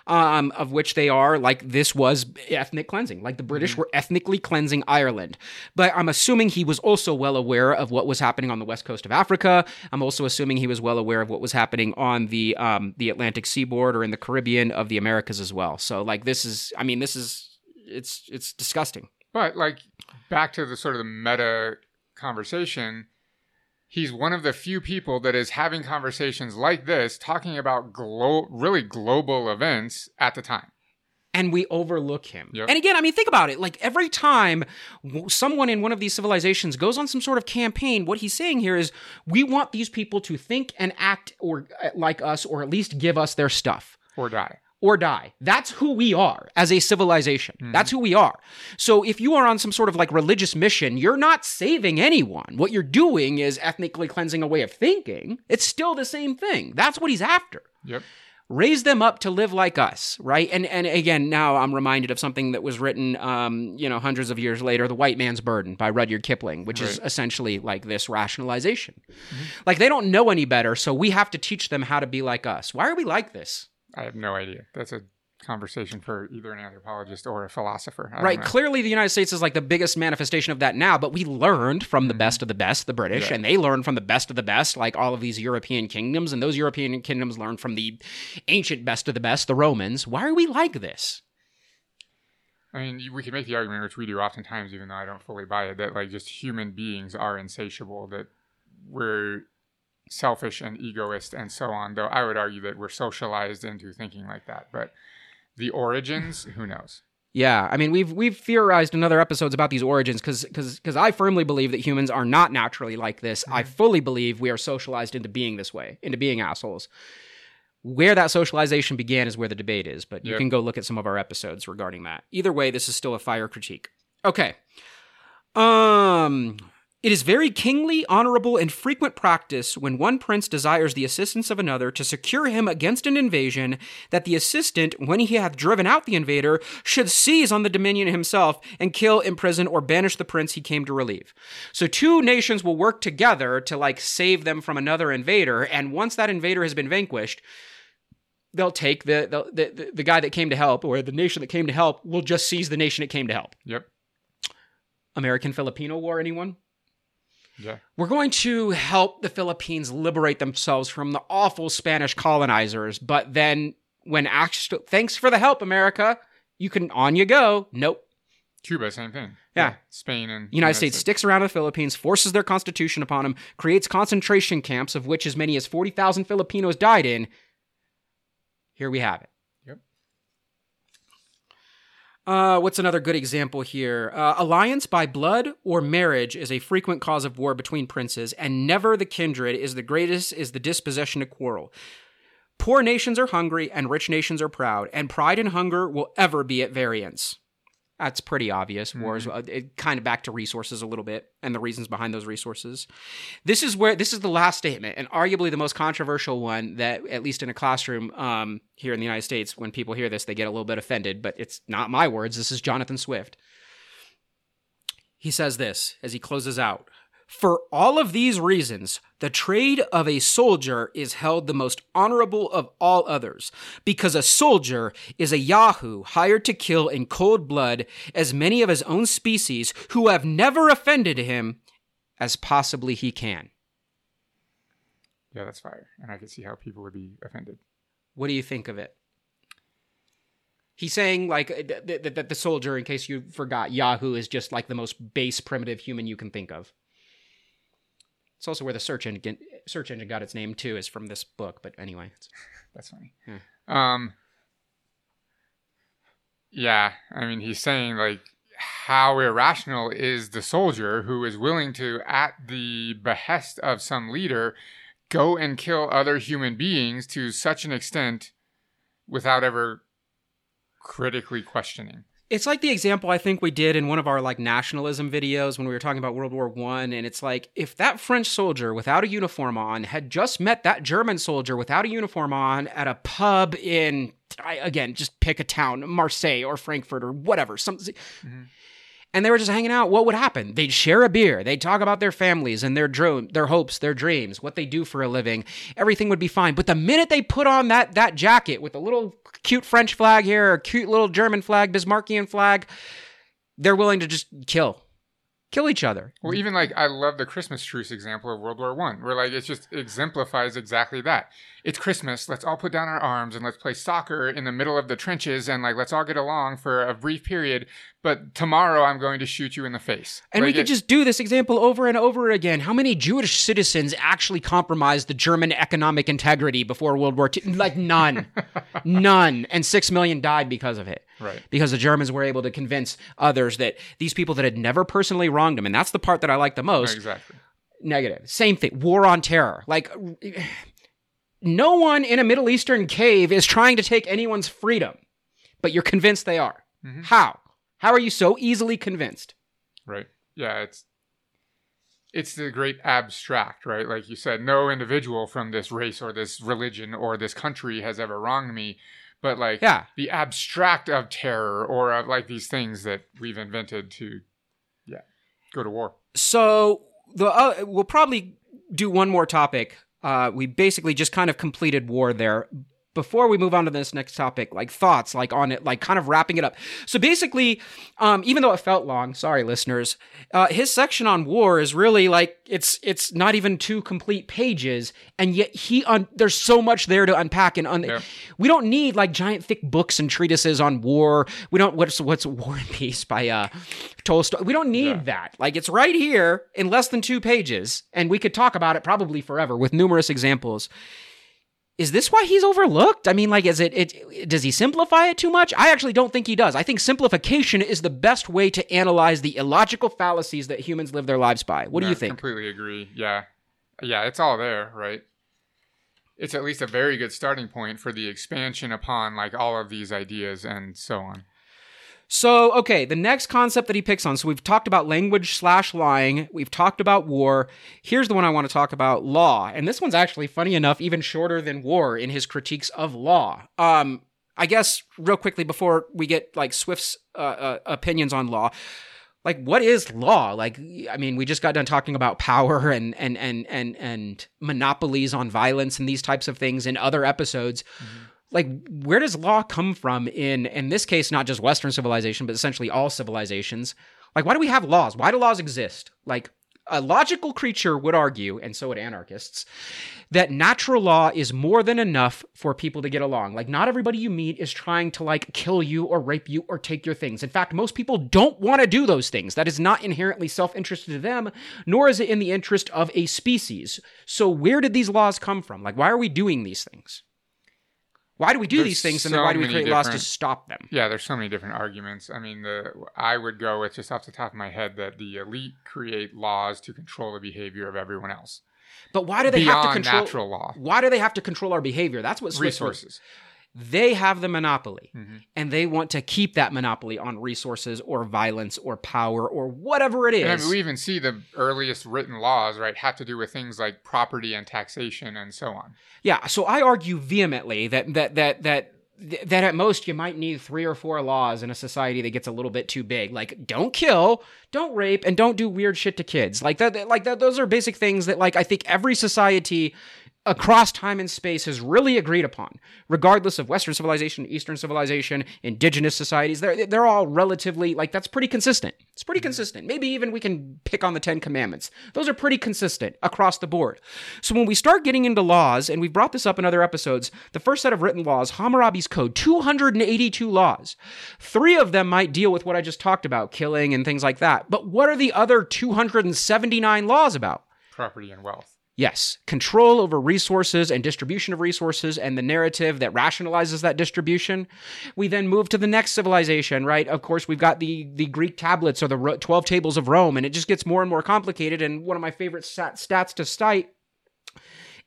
um, of which they are like this was ethnic cleansing. Like the British were ethnically cleansing Ireland. But I'm assuming he was also well aware of what was happening on the west coast of Africa. I'm also assuming he was well aware of what was happening on the um, the Atlantic seaboard or in the Caribbean of the Americas as well. So like this is, I mean, this is it's it's disgusting. But like back to the sort of the meta conversation, he's one of the few people that is having conversations like this, talking about glo- really global events at the time. and we overlook him. Yep. And again, I mean, think about it. Like every time someone in one of these civilizations goes on some sort of campaign, what he's saying here is we want these people to think and act or uh, like us, or at least give us their stuff Or die. Or die. That's who we are as a civilization. That's who we are. So if you are on some sort of like religious mission, you're not saving anyone. What you're doing is ethnically cleansing a way of thinking. It's still the same thing. That's what he's after Yep. raise them up to live like us right and and again now i'm reminded of something that was written um you know hundreds of years later the white man's burden by rudyard kipling which is essentially like this rationalization like they don't know any better so we have to teach them how to be like us why are we like this I have no idea. That's a conversation for either an anthropologist or a philosopher. I right clearly the united states is like the biggest manifestation of that now but we learned from the best of the best the british Mm-hmm. Yeah. and they learned from the best of the best like all of these european kingdoms and those european kingdoms learned from the ancient best of the best the romans why are we like this I mean, we can make the argument, which we do oftentimes, even though I don't fully buy it, that like just human beings are insatiable, that we're selfish and egoist and so on. Though I would argue that we're socialized into thinking like that. But the origins, <sighs> who knows? Yeah, I mean we've we've theorized in other episodes about these origins because because I firmly believe that humans are not naturally like this. I fully believe we are socialized into being this way, into being assholes. Where that socialization began is where the debate is, but you Yep. can go look at some of our episodes regarding that. Either way, this is still a fire critique. Okay. Um it is very kingly, honorable, and frequent practice when one prince desires the assistance of another to secure him against an invasion, that the assistant, when he hath driven out the invader, should seize on the dominion himself and kill, imprison, or banish the prince he came to relieve. So two nations will work together to like save them from another invader, and once that invader has been vanquished, they'll take the the, the the guy that came to help, or the nation that came to help, will just seize the nation it came to help. Yep. American Filipino War, anyone? Yeah. We're going to help the Philippines liberate themselves from the awful Spanish colonizers, but then when actually, thanks for the help, America, you can on you go. Nope. Cuba, same thing. Yeah. Spain and United States sticks around the Philippines, forces their constitution upon them, creates concentration camps of which as many as 40,000 Filipinos died in. Here we have it. Uh, what's another good example here? Uh, alliance by blood or marriage is a frequent cause of war between princes, and never the kindred is the greatest is the disposition to quarrel. Poor nations are hungry, and rich nations are proud, and pride and hunger will ever be at variance. That's pretty obvious. Wars, uh, it, kind of back to resources a little bit and the reasons behind those resources. This is where this is the last statement, and arguably the most controversial one that, at least in a classroom um, here in the United States, when people hear this, they get a little bit offended. But it's not my words. This is Jonathan Swift. He says this as he closes out. For all of these reasons, the trade of a soldier is held the most honorable of all others, because a soldier is a Yahoo hired to kill in cold blood as many of his own species who have never offended him as possibly he can. Yeah, that's fire. And I can see how people would be offended. What do you think of it? He's saying like that th- th- the soldier, in case you forgot, Yahoo is just like the most base primitive human you can think of. It's also where the search engine search engine got its name too, is from this book. But anyway, it's- <laughs> That's funny. Hmm. Um. Yeah, I mean, he's saying like how irrational is the soldier who is willing to, at the behest of some leader, go and kill other human beings to such an extent without ever critically questioning. It's like the example I think we did in one of our like nationalism videos when we were talking about World War One, and it's like if that French soldier without a uniform on had just met that German soldier without a uniform on at a pub in I, again just pick a town, Marseille or Frankfurt or whatever, some. Mm-hmm. And they were just hanging out. What would happen? They'd share a beer. They'd talk about their families and their dro- their hopes, their dreams, what they do for a living. Everything would be fine. But the minute they put on that that jacket with a little cute French flag here, a cute little German flag, Bismarckian flag, they're willing to just kill, kill each other. Well, even like I love the Christmas truce example of World War One, where like it just exemplifies exactly that. It's Christmas. Let's all put down our arms and let's play soccer in the middle of the trenches and like let's all get along for a brief period. But tomorrow I'm going to shoot you in the face. And we could it- just do this example over and over again. How many Jewish citizens actually compromised the German economic integrity before World War II? Like none. <laughs> none. And six million died because of it. Right. Because the Germans were able to convince others that these people that had never personally wronged them, and that's the part that I like the most, Exactly. negative. Same thing. War on terror. Like, no one in a Middle Eastern cave is trying to take anyone's freedom, but you're convinced they are. Mhm. How? How are you so easily convinced? Right. Yeah. It's it's the great abstract, right? Like you said, no individual from this race or this religion or this country has ever wronged me. But like Yeah. the abstract of terror or of like these things that we've invented to, yeah, go to war. So the uh, we'll probably do one more topic. Uh, we basically just kind of completed war there. Before we move on to this next topic, like thoughts, like on it, like kind of wrapping it up. So basically, um, even though it felt long, sorry listeners, uh, his section on war is really like it's it's not even two complete pages, and yet he un- there's so much there to unpack and un- Yeah. we don't need like giant thick books and treatises on war. We don't what's what's War and Peace by uh Tolstoy. We don't need Yeah. that. Like it's right here in less than two pages, and we could talk about it probably forever with numerous examples. Is this why he's overlooked? I mean, like, is it, it does he simplify it too much? I actually don't think he does. I think simplification is the best way to analyze the illogical fallacies that humans live their lives by. What do you think? I completely agree. Yeah. Yeah, it's all there, right? it's at least a very good starting point for the expansion upon like all of these ideas and so on. So, okay, the next concept that he picks on. So, we've talked about language slash lying. We've talked about war. Here's the one I want to talk about law. And this one's actually, funny enough, even shorter than war in his critiques of law. Um, I guess, real quickly, before we get like Swift's uh, uh, opinions on law, like what is law like i mean we just got done talking about power and and and and and monopolies on violence and these types of things in other episodes mm-hmm. Like where does law come from in in this case not just western civilization but essentially all civilizations like why do we have laws why do laws exist like a logical creature would argue, and so would anarchists, that natural law is more than enough for people to get along. Like, not everybody you meet is trying to like kill you or rape you or take your things. In fact, most people don't want to do those things. That is not inherently self interested to them, nor is it in the interest of a species. So, where did these laws come from? Like, why are we doing these things? Why do we do There's these things, and so then why do we create laws to stop them? Yeah, there's so many different arguments. I mean, the I would go with just off the top of my head that the elite create laws to control the behavior of everyone else But why do they beyond have to control? natural law. Why do they have to control our behavior? That's what Swift was- Resources. They have the monopoly, Mhm. and they want to keep that monopoly on resources or violence or power or whatever it is. And I mean, we even see the earliest written laws, right, have to do with things like property and taxation and so on. yeah, so I argue vehemently that that that that that at most you might need three or four laws in a society that gets a little bit too big. Like don't kill, don't rape, and don't do weird shit to kids. Like that. Like that. Those are basic things that like I think every society across time and space has really agreed upon, regardless of Western civilization, Eastern civilization, indigenous societies. They're they're all relatively like that's pretty consistent. It's pretty consistent. Maybe even we can pick on the Ten Commandments. Those are pretty consistent across the board. So when we start getting into laws, and we've brought this up in other episodes, the first set of written laws, Hammurabi's Code, 282 laws. Three of them might deal with what I just talked about, killing and things like that. But what are the other 279 laws about? Property and wealth. Yes, control over resources and distribution of resources and the narrative that rationalizes that distribution. We then move to the next civilization, right? Of course, we've got the the Greek tablets or the 12 tables of Rome and it just gets more and more complicated and one of my favorite stat- stats to cite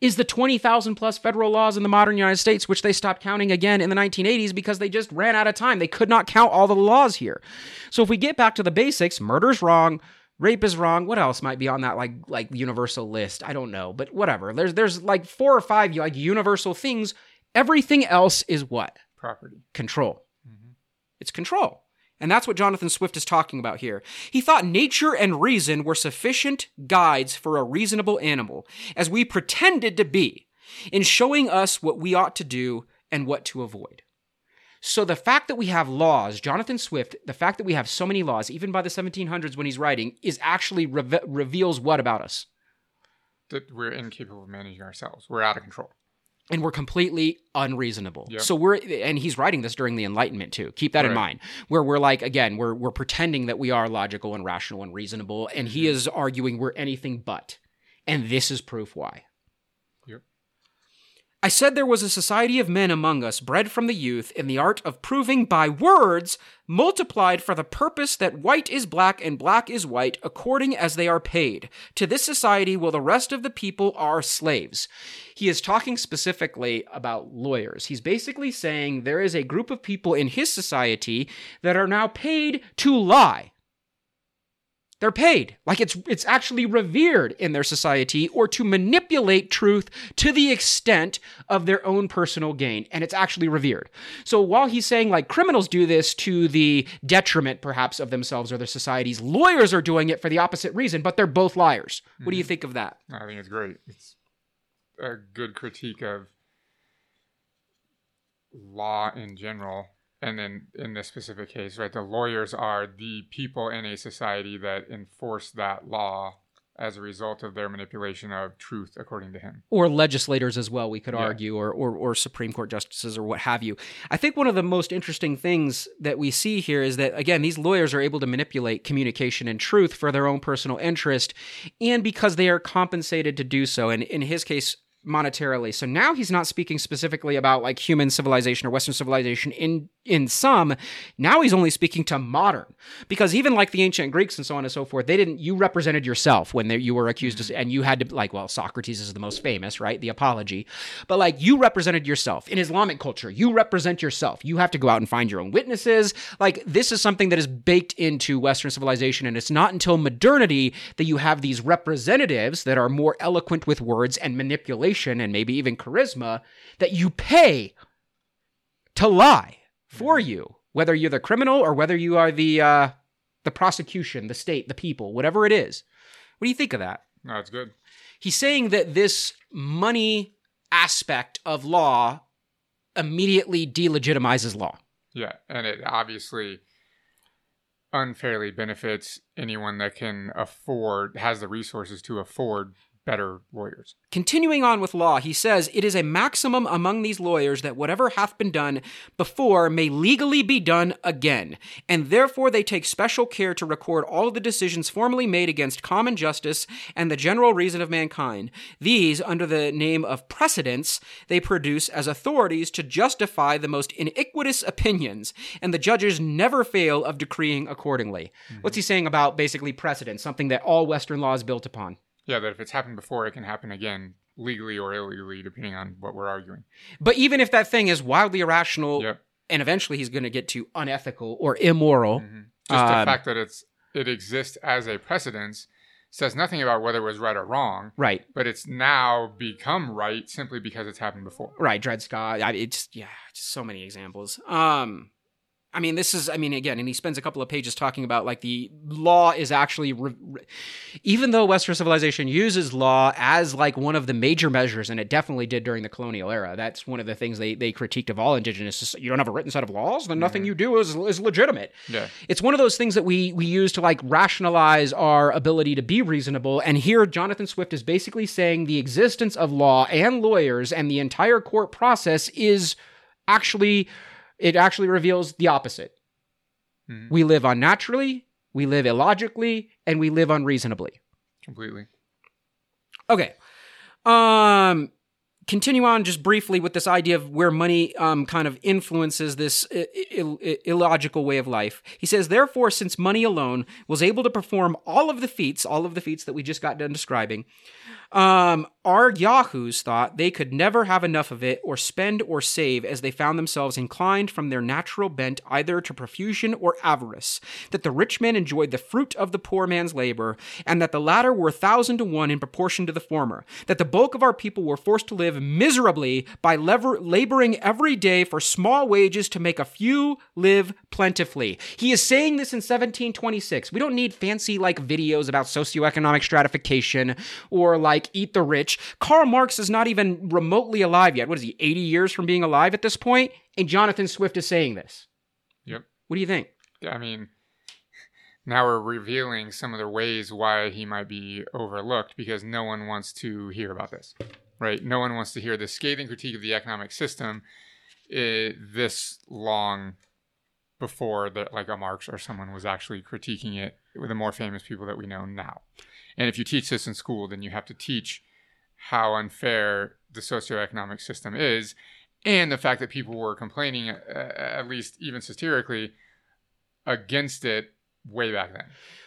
is the 20,000 plus federal laws in the modern United States, which they stopped counting again in the 1980s because they just ran out of time. They could not count all the laws here. So if we get back to the basics, murder's wrong, rape is wrong. What else might be on that like like universal list? I don't know, but whatever. There's there's like four or five like universal things. Everything else is what? Property. Control. Mhm. It's control. And that's what Jonathan Swift is talking about here. He thought nature and reason were sufficient guides for a reasonable animal, as we pretended to be, in showing us what we ought to do and what to avoid. So the fact that we have laws, Jonathan Swift, the fact that we have so many laws, even by the 1700s when he's writing, is actually reve- reveals what about us? That we're incapable of managing ourselves. We're out of control. and we're completely unreasonable. Yeah. So we're and he's writing this during the Enlightenment too. Keep that in mind. Where we're like again, we're we're pretending that we are logical and rational and reasonable, and he is arguing we're anything but. And this is proof why. I said there was a society of men among us, bred from the youth in the art of proving by words, multiplied for the purpose that white is black and black is white, according as they are paid. To this society will the rest of the people are slaves. He is talking specifically about lawyers. He's basically saying there is a group of people in his society that are now paid to lie. They're paid like it's it's actually revered in their society or to manipulate truth to the extent of their own personal gain and it's actually revered. So while he's saying like criminals do this to the detriment perhaps of themselves or their societies, lawyers are doing it for the opposite reason, but they're both liars. What do you mm-hmm. think of that? I think it's great. It's a good critique of law in general. And then in this specific case, right, the lawyers are the people in a society that enforce that law as a result of their manipulation of truth, according to him. or legislators as well, we could Yeah. argue, or, or or Supreme Court justices or what have you. I think one of the most interesting things that we see here is that again, these lawyers are able to manipulate communication and truth for their own personal interest, and because they are compensated to do so. And in his case, monetarily. So now he's not speaking specifically about like human civilization or Western civilization in in some now he's only speaking to modern. Because even like the ancient greeks and so on and so forth they didn't you represented yourself when they, you were accused of, mm-hmm. and you had to like well socrates is the most famous right? The apology. But like you represented yourself. In islamic culture you represent yourself. You have to go out and find your own witnesses. Like this is something that is baked into western civilization and it's not until modernity that you have these representatives that are more eloquent with words and manipulation and maybe even charisma that you pay to lie for you, whether you're the criminal or whether you are the uh, the prosecution, the state, the people, whatever it is. What do you think of that? No, it's good. He's saying that this money aspect of law immediately delegitimizes law. Yeah, and it obviously unfairly benefits anyone that can afford has the resources to afford better lawyers. Continuing on with law, he says, It is a maximum among these lawyers that whatever hath been done before may legally be done again, and therefore they take special care to record all the decisions formerly made against common justice and the general reason of mankind. These, under the name of precedents, they produce as authorities to justify the most iniquitous opinions, and the judges never fail of decreeing accordingly. Mm-hmm. What's he saying about basically precedent, something that all Western law is built upon? Yeah, that if it's happened before, it can happen again, legally or illegally, depending on what we're arguing. But even if that thing is wildly irrational, Yep. and eventually he's going to get to unethical or immoral, Mhm. Just the Um, fact that it's it exists as a precedence says nothing about whether it was right or wrong, right, but it's now become right simply because it's happened before. right, Dred Scott. I, it's yeah, just so many examples. Um, I mean, this is, I mean, again, and he spends a couple of pages talking about like the law is actually, re- re- even though Western civilization uses law as like one of the major measures, and it definitely did during the colonial era. That's one of the things they, they critiqued of all indigenous. You don't have a written set of laws, then nothing Mhm. you do is, is legitimate. Yeah. It's one of those things that we we use to like rationalize our ability to be reasonable. And here, Jonathan Swift is basically saying the existence of law and lawyers and the entire court process is actually it actually reveals the opposite. Mhm. We live unnaturally, we live illogically, and we live unreasonably. Completely. Okay. Um continue on just briefly with this idea of where money um, kind of influences this I- illogical way of life. He says, therefore, since money alone was able to perform all of the feats, all of the feats that we just got done describing, um, our yahoos thought they could never have enough of it or spend or save as they found themselves inclined from their natural bent either to profusion or avarice, that the rich man enjoyed the fruit of the poor man's labor, and that the latter were a thousand to one in proportion to the former, that the bulk of our people were forced to live miserably by lever- laboring every day for small wages to make a few live plentifully. He is saying this in 1726. We don't need fancy like videos about socioeconomic stratification or like eat the rich. Karl Marx is not even remotely alive yet. What is he, 80 years from being alive at this point? And Jonathan Swift is saying this. Yep. What do you think? I mean, now we're revealing some of the ways why he might be overlooked because no one wants to hear about this, right? No one wants to hear the scathing critique of the economic system eh, this long before that, like a Marx or someone was actually critiquing it with the more famous people that we know now. And if you teach this in school, then you have to teach how unfair the socioeconomic system is and the fact that people were complaining, uh, at least even satirically, against it way back then.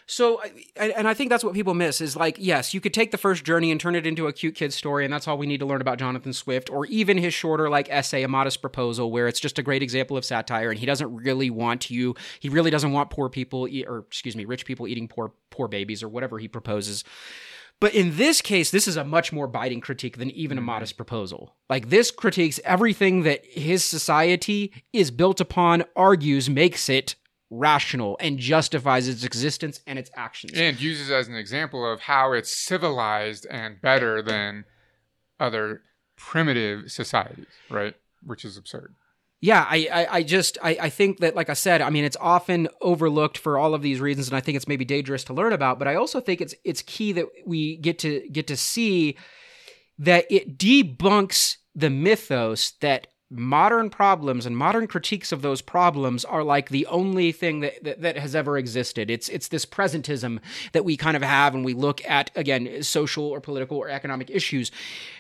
So, and I think that's what people miss is like, yes, you could take the first journey and turn it into a cute kid story, and that's all we need to learn about Jonathan Swift, or even his shorter like essay, A Modest Proposal, where it's just a great example of satire, and he doesn't really want you, he really doesn't want poor people, or excuse me, rich people eating poor poor babies or whatever he proposes. But in this case, this is a much more biting critique than even a mm-hmm. modest proposal. Like this critiques everything that his society is built upon, argues, makes it rational, and justifies its existence and its actions. And uses as an example of how it's civilized and better than other primitive societies, right? Which is absurd. Yeah, I, I, I just, I, I think that, like I said, I mean, it's often overlooked for all of these reasons, and I think it's maybe dangerous to learn about. But I also think it's, it's key that we get to get to see that it debunks the mythos that modern problems and modern critiques of those problems are like the only thing that, that, that, has ever existed. It's it's this presentism that we kind of have when we look at again social or political or economic issues.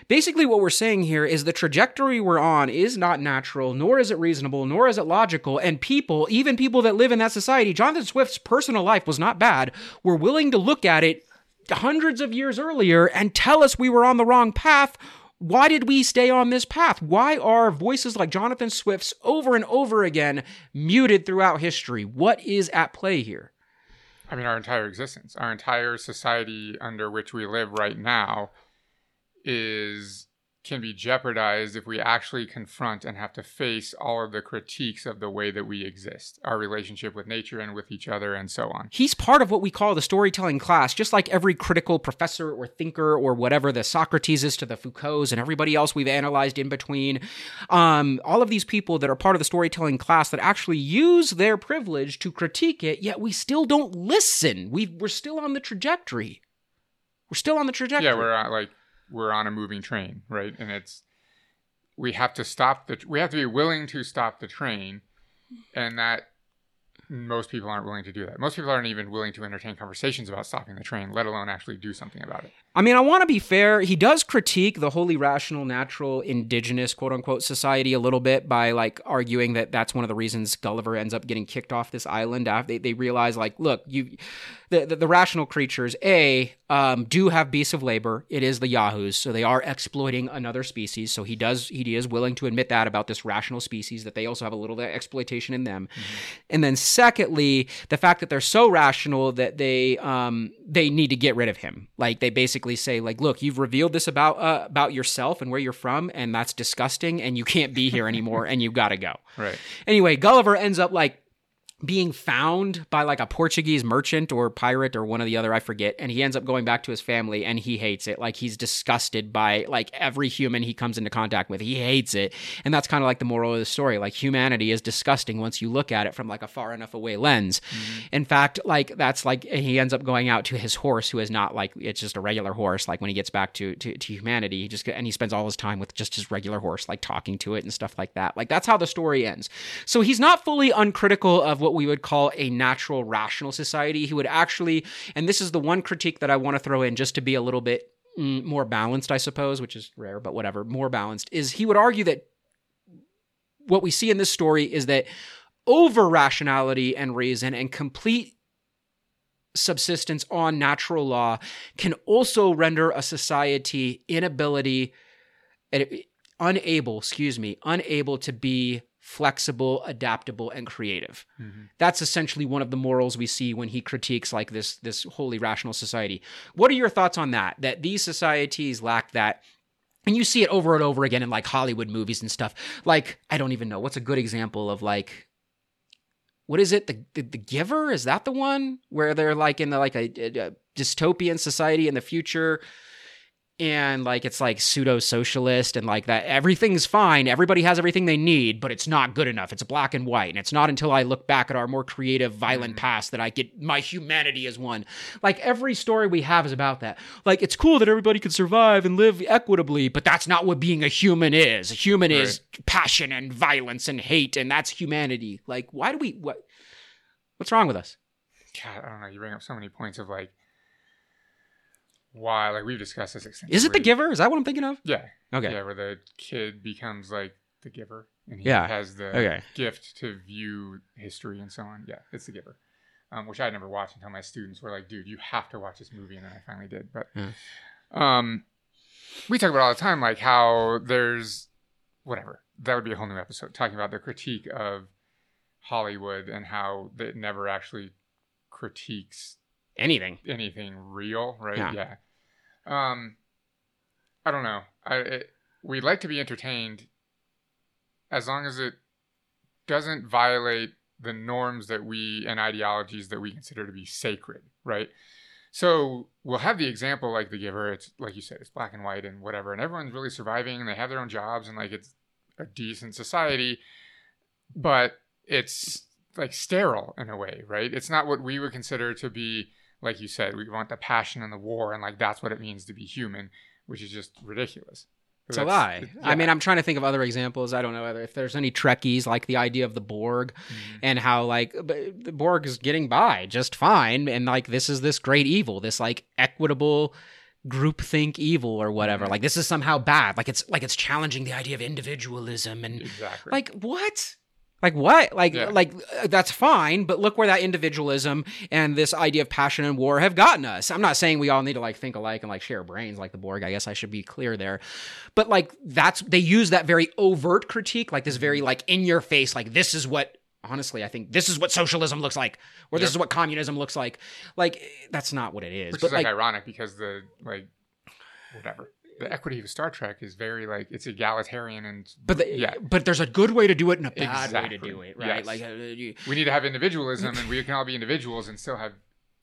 Basically, what we're saying here is the trajectory we're on is not natural, nor is it reasonable, nor is it logical. And people, even people that live in that society, Jonathan Swift's personal life was not bad, were willing to look at it hundreds of years earlier and tell us we were on the wrong path why did we stay on this path? Why are voices like Jonathan Swift's over and over again muted throughout history? What is at play here? I mean, our entire existence, our entire society under which we live right now is can be jeopardized if we actually confront and have to face all of the critiques of the way that we exist, our relationship with nature and with each other, and so on. He's part of what we call the storytelling class, just like every critical professor or thinker or whatever the Socrates is to the Foucaults and everybody else we've analyzed in between. Um, all of these people that are part of the storytelling class that actually use their privilege to critique it, yet we still don't listen. we we're still on the trajectory. We're still on the trajectory. Yeah, we're uh, like we're on a moving train, right? And it's we have to stop the we have to be willing to stop the train, and that most people aren't willing to do that. Most people aren't even willing to entertain conversations about stopping the train, let alone actually do something about it. I mean, I want to be fair. He does critique the wholly rational, natural, indigenous, quote unquote, society a little bit by like arguing that that's one of the reasons Gulliver ends up getting kicked off this island. After they, they realize, like, look, you, the, the, the rational creatures, A, um, do have beasts of labor. It is the Yahoos, so they are exploiting another species. So he does he is willing to admit that about this rational species that they also have a little bit of exploitation in them. Mm-hmm. And then secondly, the fact that they're so rational that they um they need to get rid of him. Like they basically say like, look, you've revealed this about uh, about yourself and where you're from, and that's disgusting, and you can't be here anymore, and you got to go. Right. Anyway, Gulliver ends up like being found by like a Portuguese merchant or pirate or one of the other, I forget. And he ends up going back to his family and he hates it. Like he's disgusted by like every human he comes into contact with. He hates it. And that's kind of like the moral of the story. Like humanity is disgusting once you look at it from like a far enough away lens. Mm-hmm. In fact, like that's like he ends up going out to his horse, who is not like it's just a regular horse. Like when he gets back to, to, to humanity, he just and he spends all his time with just his regular horse, like talking to it and stuff like that. Like that's how the story ends. So he's not fully uncritical of what we would call a natural rational society. He would actually, and this is the one critique that I want to throw in just to be a little bit mm, more balanced, I suppose, which is rare, but whatever, more balanced, is he would argue that what we see in this story is that over rationality and reason and complete subsistence on natural law can also render a society inability unable excuse me unable to be flexible, adaptable, and creative. Mm-hmm. That's essentially one of the morals we see when he critiques like this this wholly rational society. What are your thoughts on that? That these societies lack that and you see it over and over again in like Hollywood movies and stuff. Like I don't even know what's a good example of like what is it? The the, the Giver is that the one where they're like in the like a, a, a dystopian society in the future and like it's like pseudo socialist and like that everything's fine. Everybody has everything they need but it's not good enough. It's black and white. And it's not until i look back at our more creative violent mm-hmm. past that i get my humanity as one. Like every story we have is about that. Like it's cool that everybody can survive and live equitably but that's not what being a human is. A human right. is passion and violence and hate and that's humanity. Like why do we what what's wrong with us? God i don't know. You bring up so many points of like why like we've discussed this extensively. Is it the giver? Is that what I'm thinking of? Yeah. Okay. Yeah, where the kid becomes like the giver and he yeah. has the okay. gift to view history and so on. Yeah, it's the giver. Um, which I never watched until my students were like, dude, you have to watch this movie and then I finally did. But yeah. um we talk about all the time like how there's whatever. That would be a whole new episode talking about the critique of Hollywood and how it never actually critiques anything anything real, right? Yeah. yeah. Um, I don't know. I it, we like to be entertained as long as it doesn't violate the norms that we and ideologies that we consider to be sacred, right? So we'll have the example like The Giver. It's like you said, it's black and white and whatever, and everyone's really surviving and they have their own jobs and like it's a decent society, but it's like sterile in a way, right? It's not what we would consider to be like you said, we want the passion and the war, and like that's what it means to be human, which is just ridiculous. It's a lie. yeah. I mean, I'm trying to think of other examples. I don't know whether if there's any Trekkies like the idea of the Borg Mhm. and how like the Borg is getting by just fine, and like this is this great evil, this like equitable groupthink evil or whatever. Mhm. Like this is somehow bad. Like it's like it's challenging the idea of individualism and exactly. like what? Like what? Like Yeah. like uh, that's fine, but look where that individualism and this idea of passion and war have gotten us. I'm not saying we all need to like think alike and like share brains like the Borg. I guess I should be clear there. But like that's they use that very overt critique, like this very like in your face, like this is what honestly I think this is what socialism looks like, or this Yep. is what communism looks like. Like that's not what it is. Which but is like, like ironic because the like whatever the equity of Star Trek is very like it's egalitarian and but the, yeah. but there's a good way to do it and a bad way to do it, right? Yes. Like uh, you, we need to have individualism and we can all be individuals and still have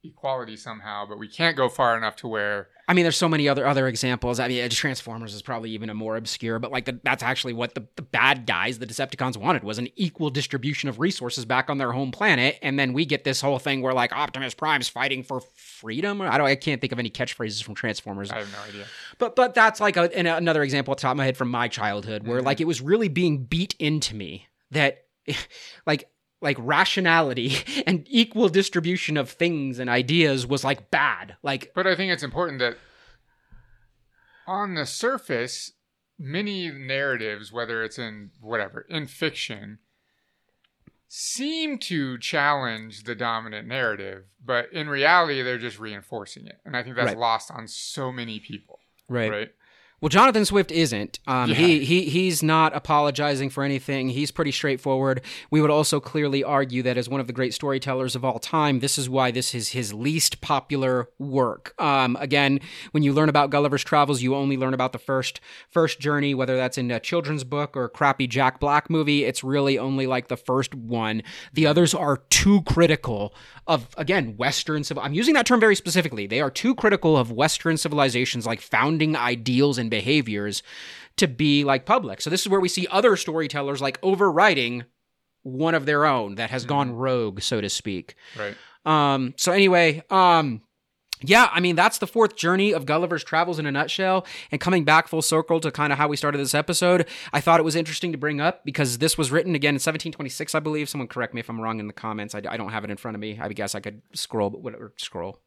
equality somehow, but we can't go far enough to where I mean, there's so many other other examples. I mean, uh, Transformers is probably even a more obscure, but like the, that's actually what the, the bad guys, the Decepticons, wanted was an equal distribution of resources back on their home planet. And then we get this whole thing where like Optimus Prime's fighting for freedom. I don't, I can't think of any catchphrases from Transformers, I have no idea. but but that's like a, an, another example at the top of my head from my childhood where Mhm. like it was really being beat into me that <laughs> like like rationality <laughs> and equal distribution of things and ideas was like bad. Like But I think it's important that on the surface, many narratives, whether it's in whatever, in fiction, seem to challenge the dominant narrative, but in reality, they're just reinforcing it. And I think that's Right. lost on so many people, Right. right? Well, Jonathan Swift isn't. Um, Yeah. He he he's not apologizing for anything. He's pretty straightforward. We would also clearly argue that as one of the great storytellers of all time, this is why this is his least popular work. Um, again, when you learn about Gulliver's Travels, you only learn about the first first journey, whether that's in a children's book or a crappy Jack Black movie. It's really only like the first one. The others are too critical of again Western civil. I'm using that term very specifically. They are too critical of Western civilizations, like founding ideals and behaviors, to be like public. So this is where we see other storytellers like overriding one of their own that has gone rogue, so to speak. Right. Um, so anyway, um, yeah, I mean that's the fourth journey of Gulliver's Travels in a nutshell. And coming back full circle to kind of how we started this episode, I thought it was interesting to bring up because this was written again in 1726, I believe. Someone correct me if I'm wrong in the comments. I, I don't have it in front of me. I guess I could scroll, but whatever, scroll.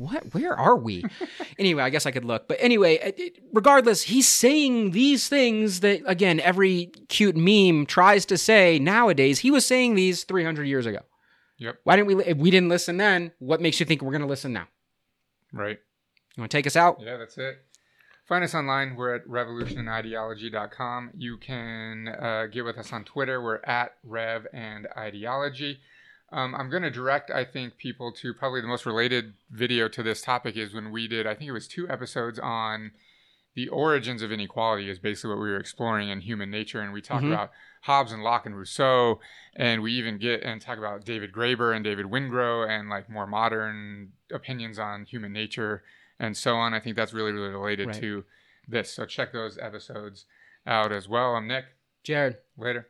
What? Where are we? <laughs> anyway, I guess I could look. But anyway, regardless, he's saying these things that again every cute meme tries to say nowadays. He was saying these 300 years ago. Yep. Why didn't we? If we didn't listen then, what makes you think we're going to listen now? Right. You want to take us out? Yeah, that's it. Find us online. We're at revolutionideology.com. You can uh, get with us on Twitter. We're at Rev and Ideology. Um, I'm going to direct, I think, people to probably the most related video to this topic is when we did, I think it was two episodes on the origins of inequality, is basically what we were exploring in human nature. And we talk Mhm. about Hobbes and Locke and Rousseau. And we even get and talk about David Graeber and David Wengrow and like more modern opinions on human nature and so on. I think that's really, really related Right. to this. So check those episodes out as well. I'm Nick. Jared. Later.